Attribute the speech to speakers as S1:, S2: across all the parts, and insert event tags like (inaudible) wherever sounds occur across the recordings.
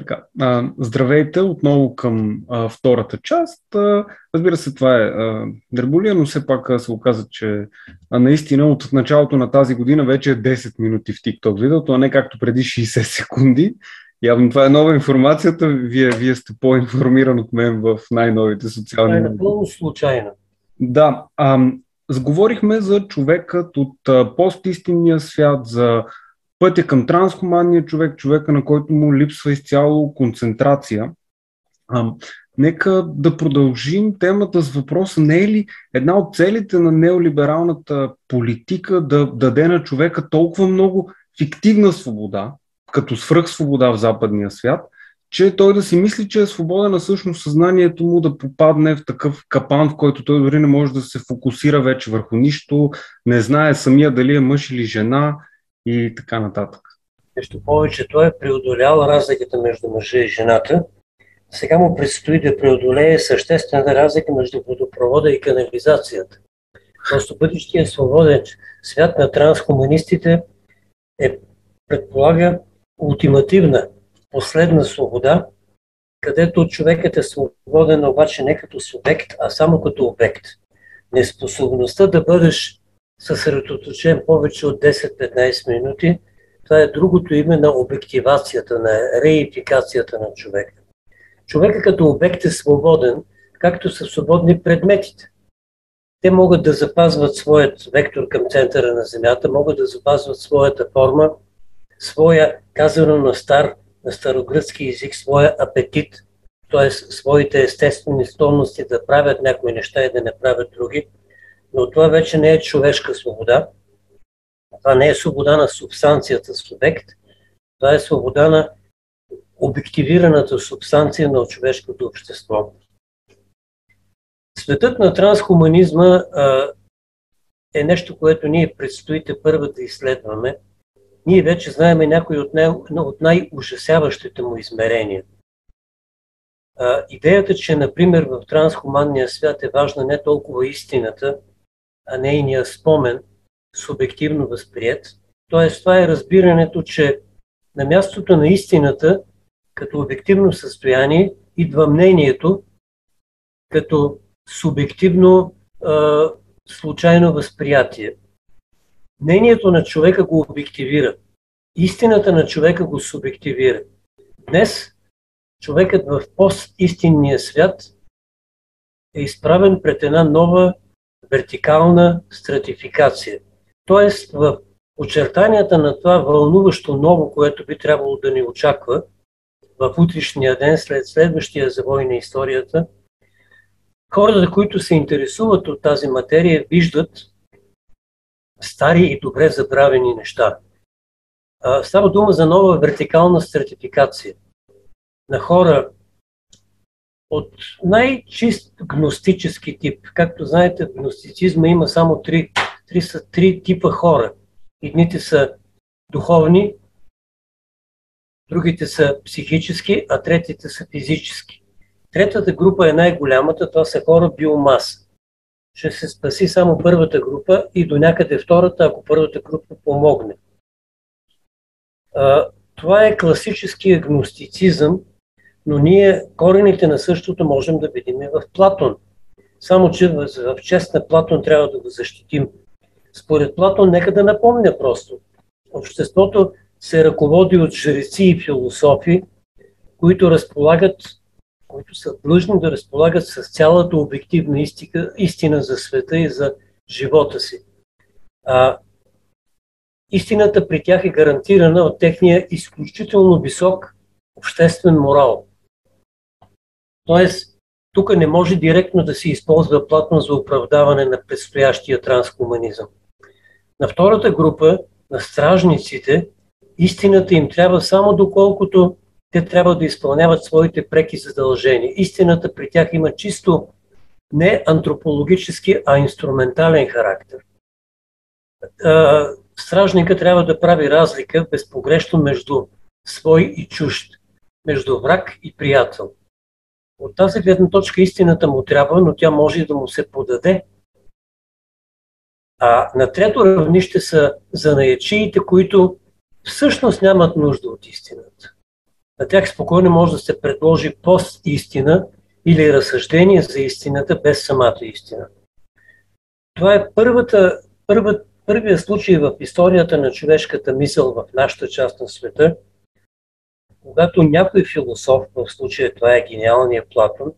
S1: Така, а, здравейте отново към а, втората част. А, разбира се, това е а, Дреболия, но все пак а, се оказа, че а, наистина от началото на тази година вече е 10 минути в TikTok видеото, а не както преди 60 (laughs) секунди. Явно това е нова информацията. Вие, вие сте по-информиран от мен в най-новите социални
S2: медии. Това е напълно случайно.
S1: Да. А, сговорихме за човекът от а, постистинния свят, за пътя към трансхуманния човек, човека на който му липсва изцяло концентрация. А, нека да продължим темата с въпроса, не е ли една от целите на неолибералната политика да даде на човека толкова много фиктивна свобода, като свръхсвобода в западния свят, че той да си мисли, че е свободен, а всъщност съзнанието му да попадне в такъв капан, в който той дори не може да се фокусира вече върху нищо, не знае самия дали е мъж или жена, и така нататък.
S2: Нещо повече, той е преодолял разликата между мъжа и жената. Сега му предстои да преодолее съществена разлика между водопровода и канализацията. Просто бъдещия свободен свят на трансхуманистите е, предполага ултимативна, последна свобода, където човекът е свободен обаче не като субект, а само като обект. Неспособността да бъдеш съсредоточен повече от 10-15 минути, това е другото име на обективацията, на реификацията на човека. Човека като обект е свободен, както са свободни предметите. Те могат да запазват своят вектор към центъра на Земята, могат да запазват своята форма, своя, казано на стар, на старогръцки език, своя апетит, т.е. своите естествени столности да правят някои неща и да не правят други – но това вече не е човешка свобода. Това не е свобода на субстанцията субект. Това е свобода на обективираната субстанция на човешкото общество. Светът на трансхуманизма а, е нещо, което ние предстоите първо да изследваме. Ние вече знаем някои от, най- от най-ужасяващите му измерения. А, идеята, че, например, в трансхуманния свят е важна не толкова истината, а нейния спомен, субективно възприят. Тоест, това е разбирането, че на мястото на истината, като обективно състояние, идва мнението, като субективно а, случайно възприятие. Мнението на човека го обективира. Истината на човека го субективира. Днес човекът в постистинния свят е изправен пред една нова вертикална стратификация. Тоест в очертанията на това вълнуващо ново, което би трябвало да ни очаква в утрешния ден след следващия завой на историята, хората, които се интересуват от тази материя, виждат стари и добре забравени неща. Става дума за нова вертикална стратификация на хора, от най-чист гностически тип. Както знаете, в гностицизма има само три, три, са, три типа хора. Едните са духовни, другите са психически, а третите са физически. Третата група е най-голямата, това са хора биомаса. Ще се спаси само първата група и до някъде втората, ако първата група помогне. Това е класически агностицизъм, но ние корените на същото можем да видим и в Платон. Само, че в, в чест на Платон трябва да го защитим. Според Платон, нека да напомня просто. Обществото се ръководи от жреци и философи, които разполагат, които са длъжни да разполагат с цялата обективна истина, истина за света и за живота си. А, истината при тях е гарантирана от техния изключително висок обществен морал. Тоест, тук не може директно да се използва платно за оправдаване на предстоящия трансхуманизъм. На втората група, на стражниците, истината им трябва само доколкото те трябва да изпълняват своите преки задължения. Истината при тях има чисто не антропологически, а инструментален характер. Стражника трябва да прави разлика безпогрешно между свой и чужд, между враг и приятел. От тази гледна точка истината му трябва, но тя може да му се подаде. А на трето равнище са занаячиите, които всъщност нямат нужда от истината. На тях спокойно може да се предложи пост-истина или разсъждение за истината без самата истина. Това е първата, първа, първия случай в историята на човешката мисъл в нашата част на света, когато някой философ, в случая това е гениалният Платон,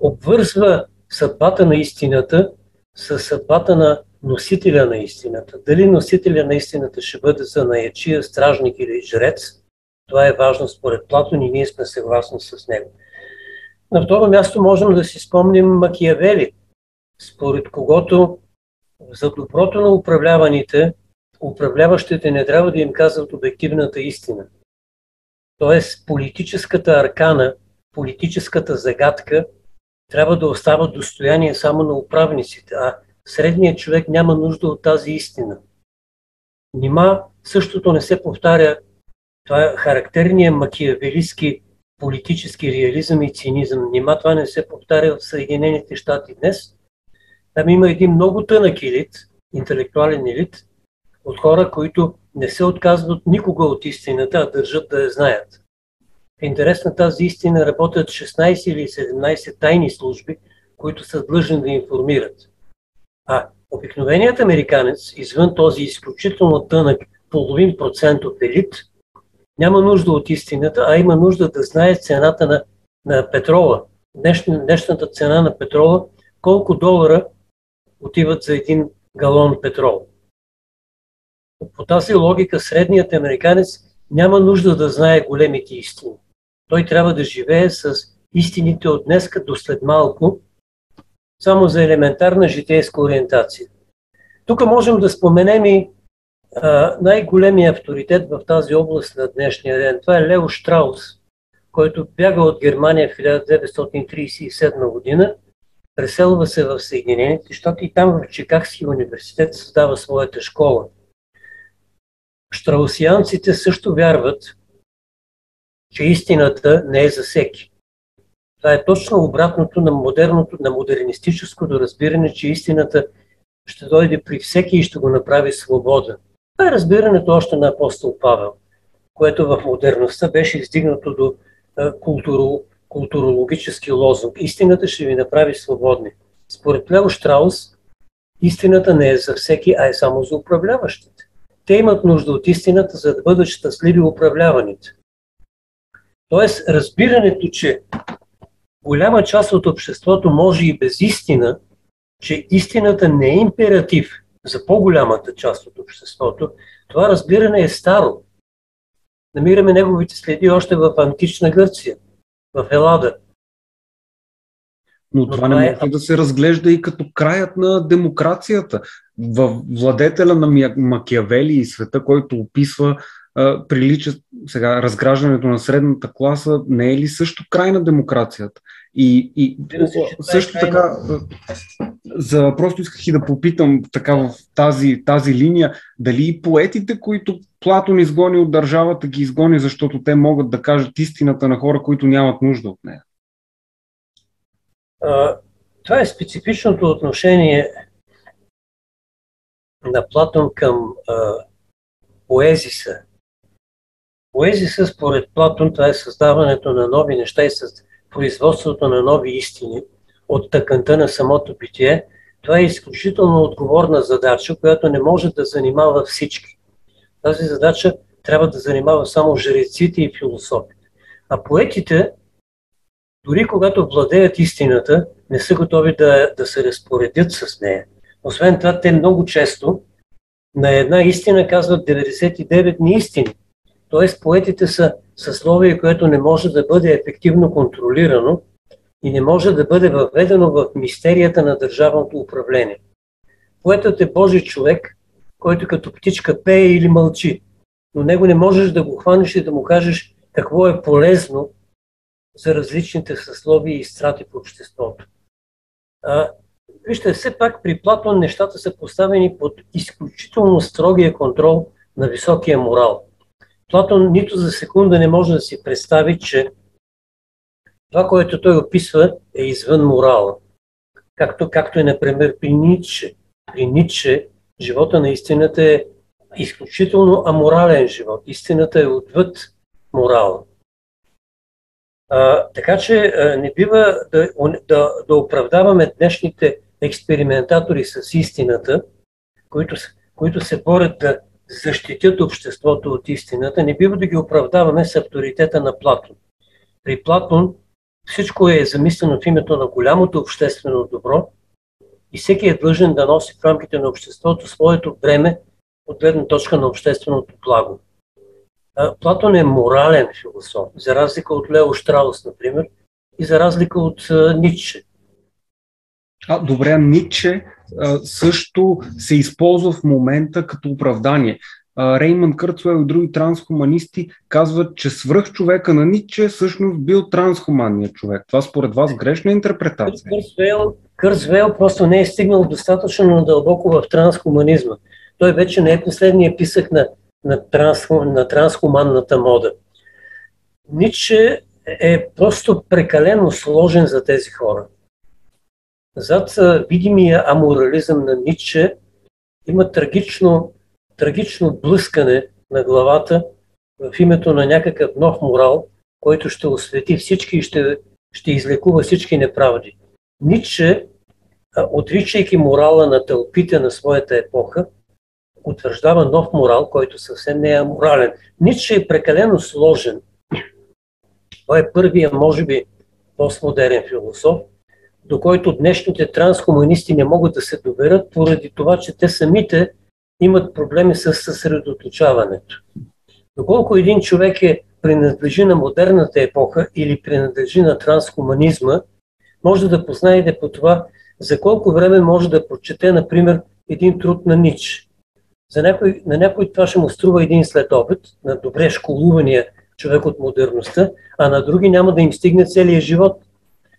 S2: обвързва съдбата на истината с съдбата на носителя на истината. Дали носителя на истината ще бъде за наячия, стражник или жрец, това е важно според Платон и ние сме съгласни с него. На второ място можем да си спомним Макиявели, според когото за доброто на управляваните, управляващите не трябва да им казват обективната истина. Тоест политическата аркана, политическата загадка трябва да остава достояние само на управниците, а средният човек няма нужда от тази истина. Нима същото не се повтаря. Това е характерният макиявелистски политически реализъм и цинизъм. Нима това не се повтаря в Съединените щати днес. Там има един много тънък елит, интелектуален елит, от хора, които не се отказват никога от истината, а държат да я знаят. В интерес на тази истина работят 16 или 17 тайни служби, които са длъжни да информират. А обикновеният американец, извън този изключително тънък половин процент от елит, няма нужда от истината, а има нужда да знае цената на, на петрола. Днешна, днешната цена на петрола, колко долара отиват за един галон петрол. По тази логика средният американец няма нужда да знае големите истини. Той трябва да живее с истините от днеска до след малко, само за елементарна житейска ориентация. Тук можем да споменем и най-големия авторитет в тази област на днешния ден. Това е Лео Штраус, който бяга от Германия в 1937 година, преселва се в Съединените щати и там в Чикагския университет създава своята школа. Штраусианците също вярват, че истината не е за всеки. Това е точно обратното на модерното, на модернистическото разбиране, че истината ще дойде при всеки и ще го направи свободен. Това е разбирането още на апостол Павел, което в модерността беше издигнато до културо, културологически лозунг. Истината ще ви направи свободни. Според Лео Штраус, истината не е за всеки, а е само за управляващите. Те имат нужда от истината, за да бъдат щастливи управляваните. Тоест, разбирането, че голяма част от обществото може и без истина, че истината не е императив за по-голямата част от обществото, това разбиране е старо. Намираме неговите следи още в антична Гърция, в Елада.
S1: Но, Но това, това не може е... да се разглежда и като краят на демокрацията. В владетеля на Макиавели и света, който описва прилича сега разграждането на средната класа, не е ли също край на демокрацията? И, и също така, за, просто исках и да попитам така в тази, тази линия, дали и поетите, които Платон изгони от държавата, ги изгони, защото те могат да кажат истината на хора, които нямат нужда от нея?
S2: Това е специфичното отношение на Платон към поезиса. Поезиса, според Платон, това е създаването на нови неща и производството на нови истини от тъканта на самото битие. Това е изключително отговорна задача, която не може да занимава всички. Тази задача трябва да занимава само жреците и философите. А поетите, дори когато владеят истината, не са готови да, да се разпоредят с нея. Освен това, те много често на една истина казват 99 неистини. Тоест, поетите са съсловие, което не може да бъде ефективно контролирано и не може да бъде въведено в мистерията на държавното управление. Поетът е Божий човек, който като птичка пее или мълчи, но него не можеш да го хванеш и да му кажеш какво е полезно за различните съсловия и страти в обществото. А, вижте, все пак при Платон нещата са поставени под изключително строгия контрол на високия морал – Платон нито за секунда не може да си представи, че това, което той описва, е извън морала. Както, както е, например, при Ницше. При Ницше живота на истината е изключително аморален живот. Истината е отвъд морала. Така че а, не бива да, да, да оправдаваме днешните експериментатори с истината, които, които се борят да защитят обществото от истината, не бива да ги оправдаваме с авторитета на Платон. При Платон всичко е замислено в името на голямото обществено добро и всеки е длъжен да носи в рамките на обществото своето време от гледна точка на общественото благо. Платон е морален философ, за разлика от Лео Штраус, например, и за разлика от Ницше.
S1: А, добре, Ницше също се използва в момента като оправдание. Рейман Кърцуел и други трансхуманисти казват, че свръх човека на Ницше всъщност бил трансхуманният човек. Това според вас грешна интерпретация?
S2: Кърцуел, Кърцуел просто не е стигнал достатъчно дълбоко в трансхуманизма. Той вече не е последния писък на, на, транс, на трансхуманната мода. Ницше е просто прекалено сложен за тези хора. Зад видимия аморализъм на Ницше има трагично, трагично блъскане на главата в името на някакъв нов морал, който ще освети всички и ще, ще излекува всички неправди. Ницше, отричайки морала на тълпите на своята епоха, утвърждава нов морал, който съвсем не е морален. Ницше е прекалено сложен. Той е първия, може би, постмодерен философ, до който днешните трансхуманисти не могат да се доверят, поради това, че те самите имат проблеми с съсредоточаването. Доколко един човек е принадлежи на модерната епоха или принадлежи на трансхуманизма, може да познаете по това за колко време може да прочете, например, един труд на Нич. За някой, на някой това ще му струва един след обед, на добре школувания човек от модерността, а на други няма да им стигне целият живот –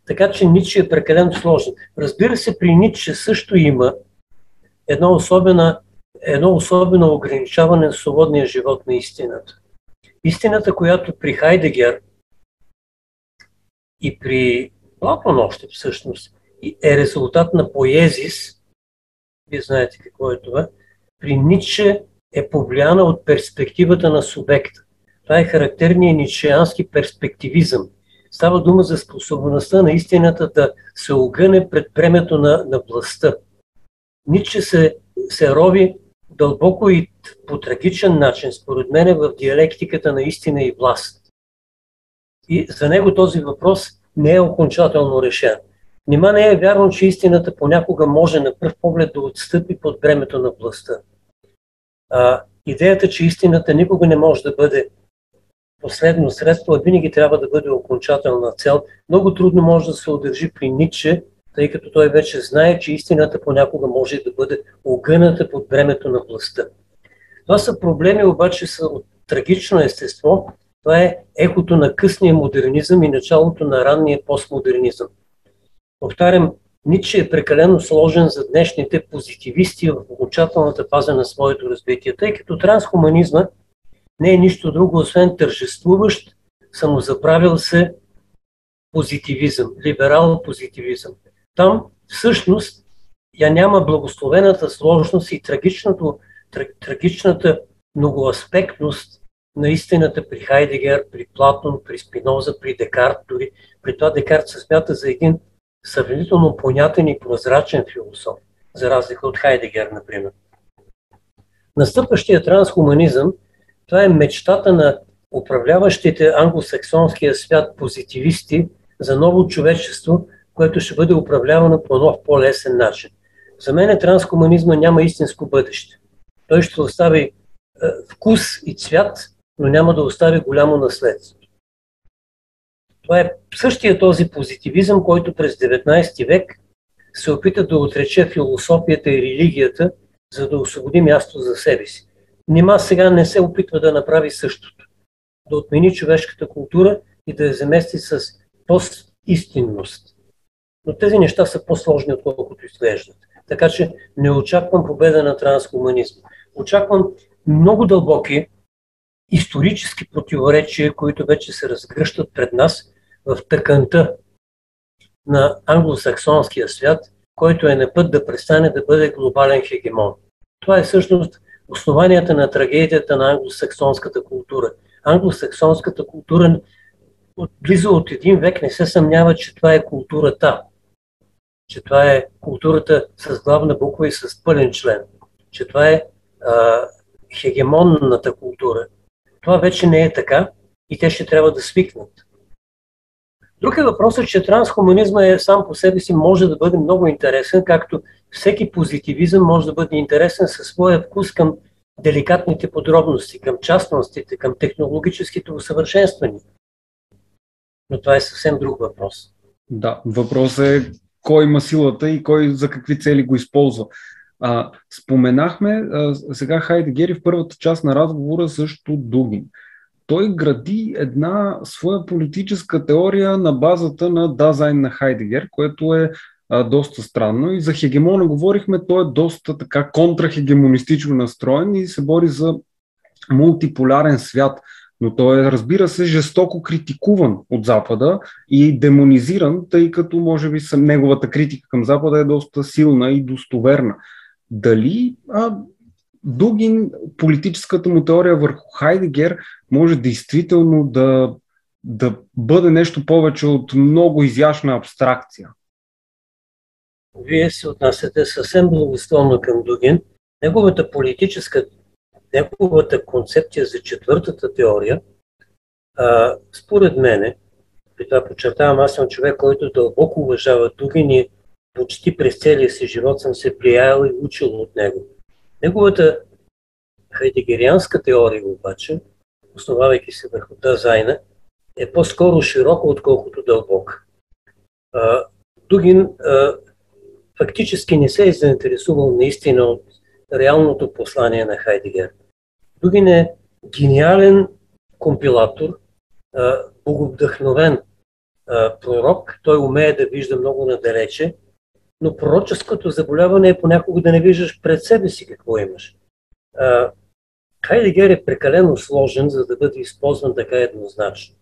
S2: така че Ницше е прекалено сложен. Разбира се, при Ницше също има едно особено, едно особено ограничаване на свободния живот на истината. Истината, която при Хайдегер и при Платон още всъщност е резултат на поезис, вие знаете какво е това, при Ницше е повлияна от перспективата на субекта. Това е характерният ничеански перспективизъм – Става дума за способността на истината да се огъне пред премето на, на властта. Ниче се, се рови дълбоко и по трагичен начин, според мен, в диалектиката на истина и власт. И за него този въпрос не е окончателно решен. Нима не е вярно, че истината понякога може на пръв поглед да отстъпи под бремето на властта. А, идеята, че истината никога не може да бъде последно средство, а винаги трябва да бъде окончателна цел. Много трудно може да се удържи при Ницше, тъй като той вече знае, че истината понякога може да бъде огъната под времето на властта. Това са проблеми обаче са от трагично естество. Това е ехото на късния модернизъм и началото на ранния постмодернизъм. Повтарям, Ницше е прекалено сложен за днешните позитивисти в окончателната фаза на своето развитие, тъй като трансхуманизма – не е нищо друго, освен тържествуващ, самозаправил се позитивизъм, либерал-позитивизъм. Там всъщност я няма благословената сложност и трагичното, трагичната многоаспектност на истината при Хайдегер, при Платон, при Спиноза, при Декарт, дори при това Декарт се смята за един сравнително понятен и прозрачен философ, за разлика от Хайдегер, например. Настъпващия трансхуманизъм това е мечтата на управляващите англосаксонския свят позитивисти за ново човечество, което ще бъде управлявано по нов по-лесен начин. За мен трансхуманизма няма истинско бъдеще. Той ще остави е, вкус и цвят, но няма да остави голямо наследство. Това е същия този позитивизъм, който през 19 век се опита да отрече философията и религията, за да освободи място за себе си. Нима сега не се опитва да направи същото. Да отмени човешката култура и да я замести с постистинност. Но тези неща са по-сложни, отколкото изглеждат. Така че не очаквам победа на трансхуманизма. Очаквам много дълбоки исторически противоречия, които вече се разгръщат пред нас в тъканта на англосаксонския свят, който е на път да престане да бъде глобален хегемон. Това е всъщност основанията на трагедията на англосаксонската култура. англосаксонската култура от близо от един век не се съмнява, че това е културата. Че това е културата с главна буква и с пълен член. Че това е а, хегемонната култура. Това вече не е така и те ще трябва да свикнат. Друг е въпросът, че трансхуманизма е сам по себе си може да бъде много интересен, както всеки позитивизъм може да бъде интересен със своя вкус към деликатните подробности, към частностите, към технологическите усъвършенствания. Но това е съвсем друг въпрос.
S1: Да, въпросът е кой има силата и кой за какви цели го използва. А, споменахме а, сега Хайдегер в първата част на разговора също Дугин. Той гради една своя политическа теория на базата на Дазайн на Хайдегер, което е а, доста странно. И за хегемона говорихме, той е доста така контрахегемонистично настроен и се бори за мултиполярен свят. Но той е, разбира се, жестоко критикуван от Запада и демонизиран, тъй като, може би, неговата критика към Запада е доста силна и достоверна. Дали а, Дугин, политическата му теория върху Хайдегер може действително да, да бъде нещо повече от много изящна абстракция?
S2: Вие се отнасяте съвсем благосклонно към Дугин. Неговата политическа, неговата концепция за четвъртата теория, а, според мене, при това подчертавам, аз съм човек, който дълбоко уважава Дугин и почти през целия си живот съм се влиял и учил от него. Неговата хайдегерианска теория обаче, основавайки се върху Дазайна, е по-скоро широко, отколкото дълбока. Дугин а, фактически не се е заинтересувал наистина от реалното послание на Хайдегер. Дугин е гениален компилатор, боговдъхновен пророк. Той умее да вижда много надалече, но пророческото заболяване е понякога да не виждаш пред себе си какво имаш. Хайдегер е прекалено сложен, за да бъде използван така еднозначно.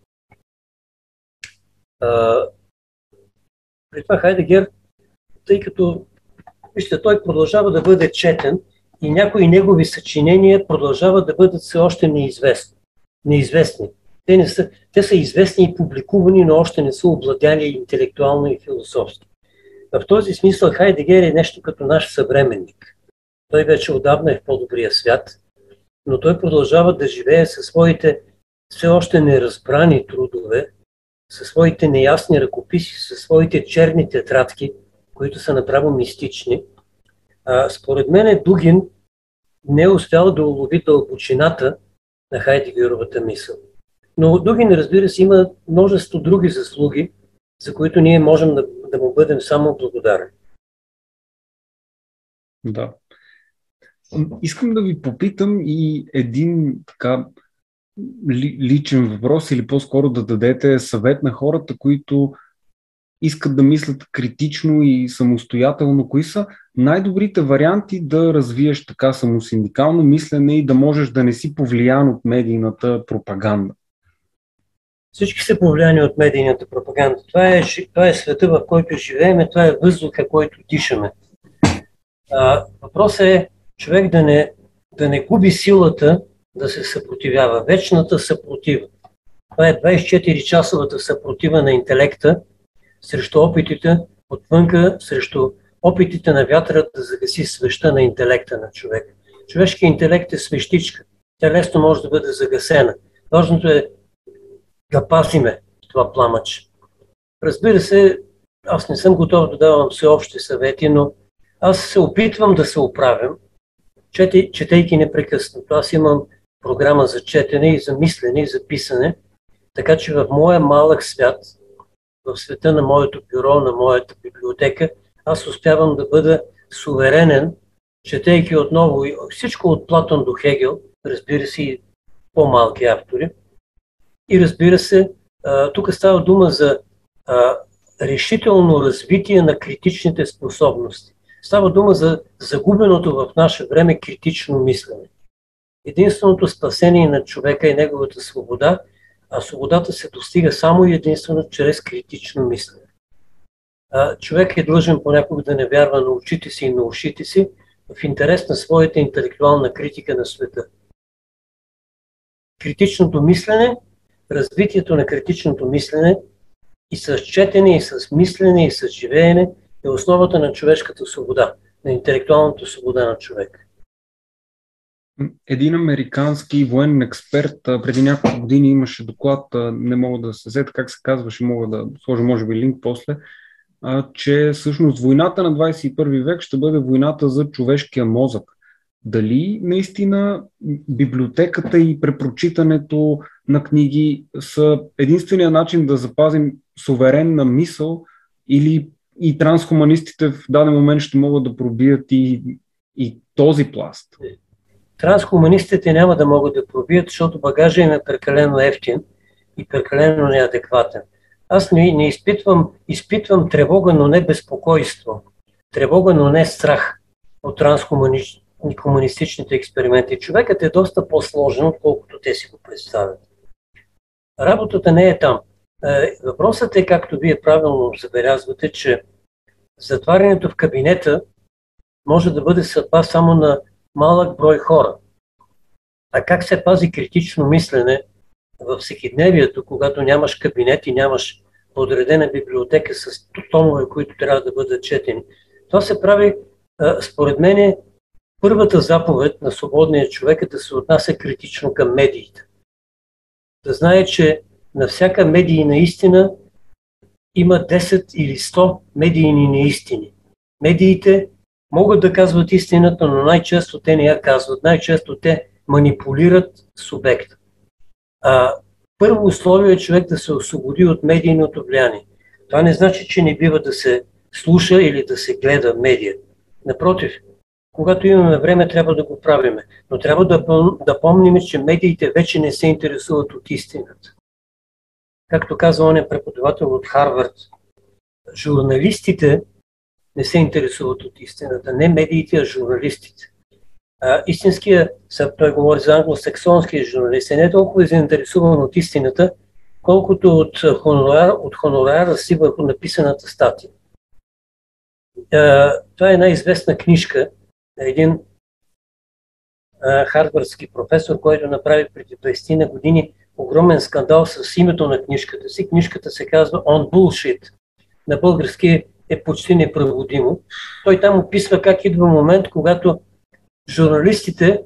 S2: при това Хайдегер тъй като, вижте, той продължава да бъде четен и някои негови съчинения продължават да бъдат все още неизвестни. неизвестни. Те, не са, те са известни и публикувани, но още не са обладяли интелектуално и философски. В този смисъл Хайдегер е нещо като наш съвременник. Той вече отдавна е в по-добрия свят, но той продължава да живее със своите все още неразбрани трудове, със своите неясни ръкописи, със своите черни тетрадки – които са направо мистични. А, според мен Дугин не е успял да улови дълбочината на Хайдегеровата мисъл. Но Дугин, разбира се, има множество други заслуги, за които ние можем да, да му бъдем само благодарни.
S1: Да. Искам да ви попитам и един така личен въпрос или по-скоро да дадете съвет на хората, които искат да мислят критично и самостоятелно, кои са най-добрите варианти да развиеш така самосиндикално мислене и да можеш да не си повлиян от медийната пропаганда?
S2: Всички са повлияни от медийната пропаганда. Това е, това е света, в който живеем, това е въздуха, който дишаме. Въпросът е човек да не, да не губи силата да се съпротивява. Вечната съпротива. Това е 24-часовата съпротива на интелекта, срещу опитите отвънка, срещу опитите на вятъра да загаси свеща на интелекта на човек. Човешкият интелект е свещичка. Тя лесно може да бъде загасена. Важното е да пазиме това пламъче. Разбира се, аз не съм готов да давам всеобщи съвети, но аз се опитвам да се оправям, четейки непрекъснато. Аз имам програма за четене и за мислене и за писане, така че в моя малък свят – в света на моето бюро, на моята библиотека, аз успявам да бъда суверенен, четейки отново всичко от Платон до Хегел, разбира се и по-малки автори. И разбира се, тук става дума за решително развитие на критичните способности. Става дума за загубеното в наше време критично мислене. Единственото спасение на човека е неговата свобода а свободата се достига само и единствено чрез критично мислене. Човек е длъжен понякога да не вярва на очите си и на ушите си в интерес на своята интелектуална критика на света. критичното мислене, развитието на критичното мислене и с четене, и с мислене, и с живеене е основата на човешката свобода, на интелектуалната свобода на човек.
S1: Един американски военен експерт преди няколко години имаше доклад, не мога да се сета как се казваше, мога да сложа може би линк после, че всъщност войната на 21 век ще бъде войната за човешкия мозък. Дали наистина библиотеката и препрочитането на книги са единствения начин да запазим суверенна мисъл или и трансхуманистите в даден момент ще могат да пробият и, и този пласт?
S2: Трансхуманистите няма да могат да пробият, защото багажа им е прекалено ефтин и прекалено неадекватен. Аз не, не изпитвам, изпитвам тревога, но не безпокойство. Тревога, но не страх от трансхуманистичните експерименти. Човекът е доста по-сложен, отколкото те си го представят. Работата не е там. Е, въпросът е, както вие правилно забелязвате, че затварянето в кабинета може да бъде съдба само на малък брой хора. А как се пази критично мислене в всекидневието, когато нямаш кабинет и нямаш подредена библиотека с томове, които трябва да бъдат четени? Това се прави, според мен, първата заповед на свободния човек е да се отнася критично към медиите. Да знае, че на всяка медийна истина има 10 или 100 медийни неистини. Медиите могат да казват истината, но най-често те не я казват. Най-често те манипулират субекта. А, първо условие е човек да се освободи от медийното влияние. Това не значи, че не бива да се слуша или да се гледа медия. Напротив, когато имаме време, трябва да го правиме. Но трябва да, да помним, че медиите вече не се интересуват от истината. Както казва он е преподавател от Харвард, журналистите не се интересуват от истината. Не медиите, а журналистите. А, истинския, той говори за англосаксонския журналист, е не толкова заинтересуван от истината, колкото от хонорар, от хонорара си върху написаната статия. А, това е една известна книжка на един а, харвардски професор, който направи преди 20 на години огромен скандал с името на книжката си. Книжката се казва On Bullshit. На български е почти неправодимо. Той там описва как идва момент, когато журналистите,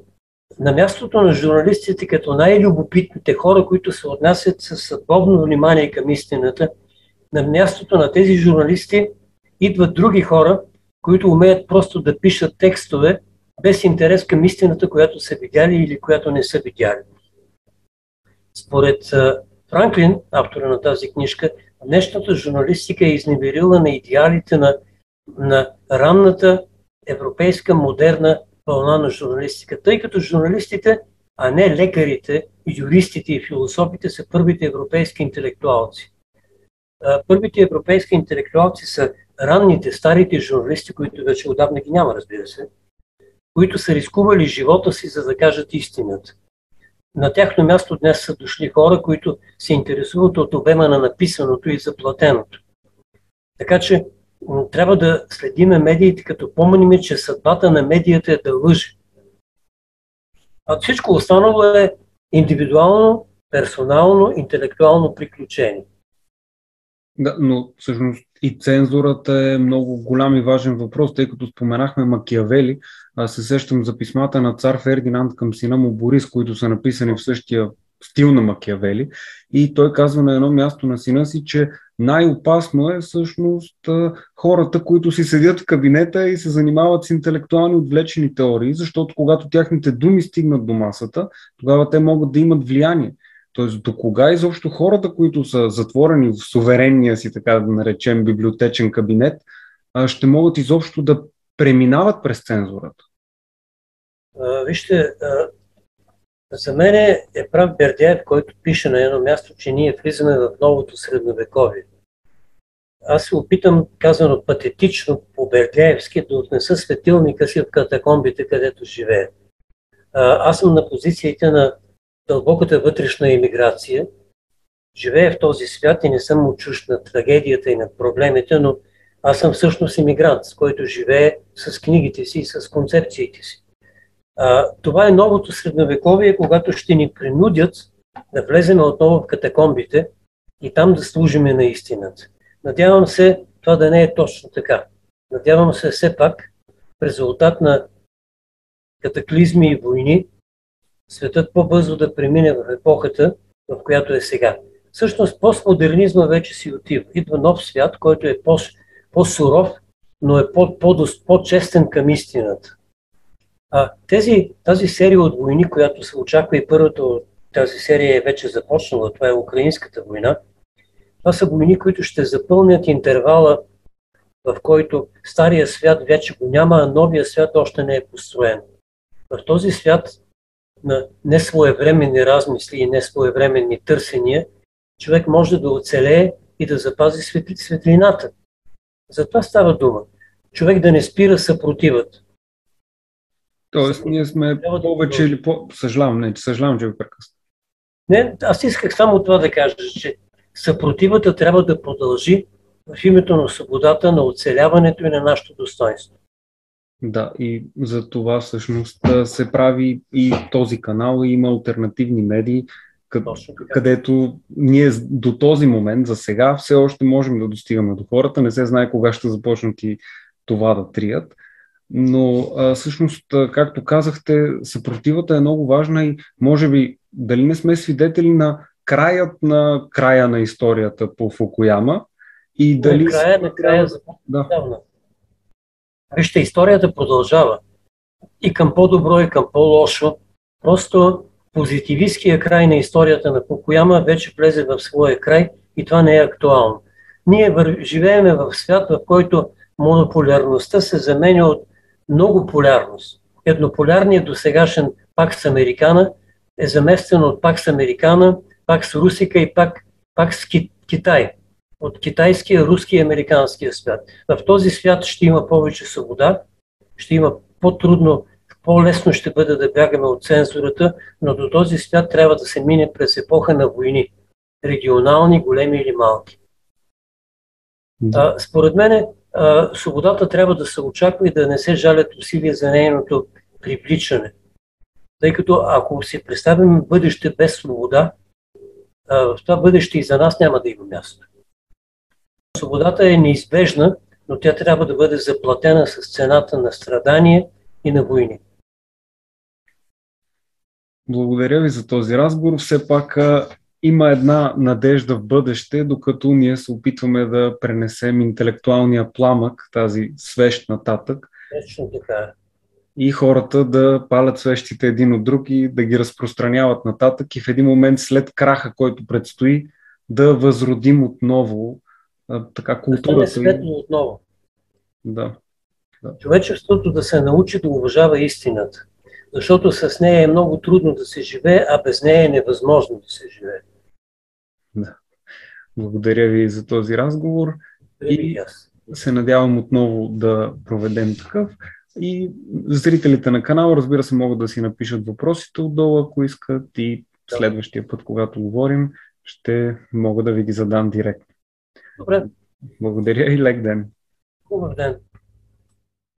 S2: на мястото на журналистите като най-любопитните хора, които се отнасят с съдбовно внимание към истината, на мястото на тези журналисти идват други хора, които умеят просто да пишат текстове без интерес към истината, която са видяли или която не са видяли. Според Франклин, автора на тази книжка, днешната журналистика е изневерила на идеалите на, на ранната европейска модерна вълна на журналистика, тъй като журналистите, а не лекарите, юристите и философите са първите европейски интелектуалци. Първите европейски интелектуалци са ранните, старите журналисти, които вече отдавна ги няма, разбира се, които са рискували живота си, за да кажат истината. На тяхно място днес са дошли хора, които се интересуват от обема на написаното и заплатеното. Така че трябва да следиме медиите, като помним, че съдбата на медията е да лъжи. А всичко останало е индивидуално, персонално, интелектуално приключение.
S1: Да, но всъщност и цензурата е много голям и важен въпрос, тъй като споменахме Макиавели. Аз се сещам за писмата на цар Фердинанд към сина му Борис, които са написани в същия стил на Макиавели. И той казва на едно място на сина си, че най-опасно е всъщност хората, които си седят в кабинета и се занимават с интелектуални отвлечени теории, защото когато тяхните думи стигнат до масата, тогава те могат да имат влияние. Тоест, до кога изобщо хората, които са затворени в суверенния си, така да наречем, библиотечен кабинет, ще могат изобщо да преминават през цензурата?
S2: вижте, за мен е прав Бердяев, който пише на едно място, че ние влизаме в новото средновековие. Аз се опитам, казано патетично по Бердяевски, да отнеса светилника си в катакомбите, където живея. Аз съм на позициите на дълбоката вътрешна иммиграция. Живея в този свят и не съм очущ на трагедията и на проблемите, но аз съм всъщност иммигрант, с който живее с книгите си и с концепциите си. А, това е новото средновековие, когато ще ни принудят да влезем отново в катакомбите и там да служиме на истината. Надявам се това да не е точно така. Надявам се все пак в резултат на катаклизми и войни светът по-бързо да премине в епохата, в която е сега. Всъщност постмодернизма вече си отива. Идва нов свят, който е по-суров, но е по-честен към истината. А тези, тази серия от войни, която се очаква и първата от тази серия е вече започнала, това е Украинската война, това са войни, които ще запълнят интервала, в който стария свят вече го няма, а новия свят още не е построен. В този свят на несвоевременни размисли и несвоевременни търсения, човек може да оцелее и да запази светлината. За това става дума. Човек да не спира съпротивата.
S1: Тоест, ние сме Трябва повече да или по... Съжалявам, не, съжалявам, че ви прекъсна.
S2: Не, аз исках само това да кажа, че съпротивата трябва да продължи в името на свободата, на оцеляването и на нашето достоинство.
S1: Да, и за това всъщност се прави и този канал, и има альтернативни медии, където ние до този момент, за сега, все още можем да достигаме до хората. Не се знае кога ще започнат и това да трият. Но а, всъщност, както казахте, съпротивата е много важна и може би дали не сме свидетели на краят на края на историята по Фукуяма и дали...
S2: края на края за да. Вижте, историята продължава. И към по-добро, и към по-лошо. Просто позитивистския край на историята на Фукуяма вече влезе в своя край и това не е актуално. Ние вър... живееме в свят, в който монополярността се заменя от много полярност. Еднополярният досегашен пак Американа е заместен от пак с Американа, пак с Русика и пак, пак с Китай. От китайския, руски и американския свят. В този свят ще има повече свобода, ще има по-трудно, по-лесно ще бъде да бягаме от цензурата, но до този свят трябва да се мине през епоха на войни. Регионални, големи или малки. А, според мен, свободата трябва да се очаква и да не се жалят усилия за нейното привличане. Тъй като ако си представим бъдеще без свобода, в това бъдеще и за нас няма да има място. Свободата е неизбежна, но тя трябва да бъде заплатена с цената на страдание и на войни.
S1: Благодаря ви за този разговор. Все пак има една надежда в бъдеще, докато ние се опитваме да пренесем интелектуалния пламък, тази свещ нататък.
S2: Точно така.
S1: И хората да палят свещите един от друг и да ги разпространяват нататък и в един момент след краха, който предстои, да възродим отново а, така културата. Да
S2: светло отново.
S1: Да.
S2: да. Човечеството да се научи да уважава истината. Защото с нея е много трудно да се живее, а без нея е невъзможно да се живее.
S1: Да. Благодаря ви за този разговор. И се надявам отново да проведем такъв. И зрителите на канала, разбира се, могат да си напишат въпросите отдолу, ако искат и следващия път, когато говорим, ще мога да ви ги задам директно.
S2: Добре.
S1: Благодаря и лек ден.
S2: Хубав ден.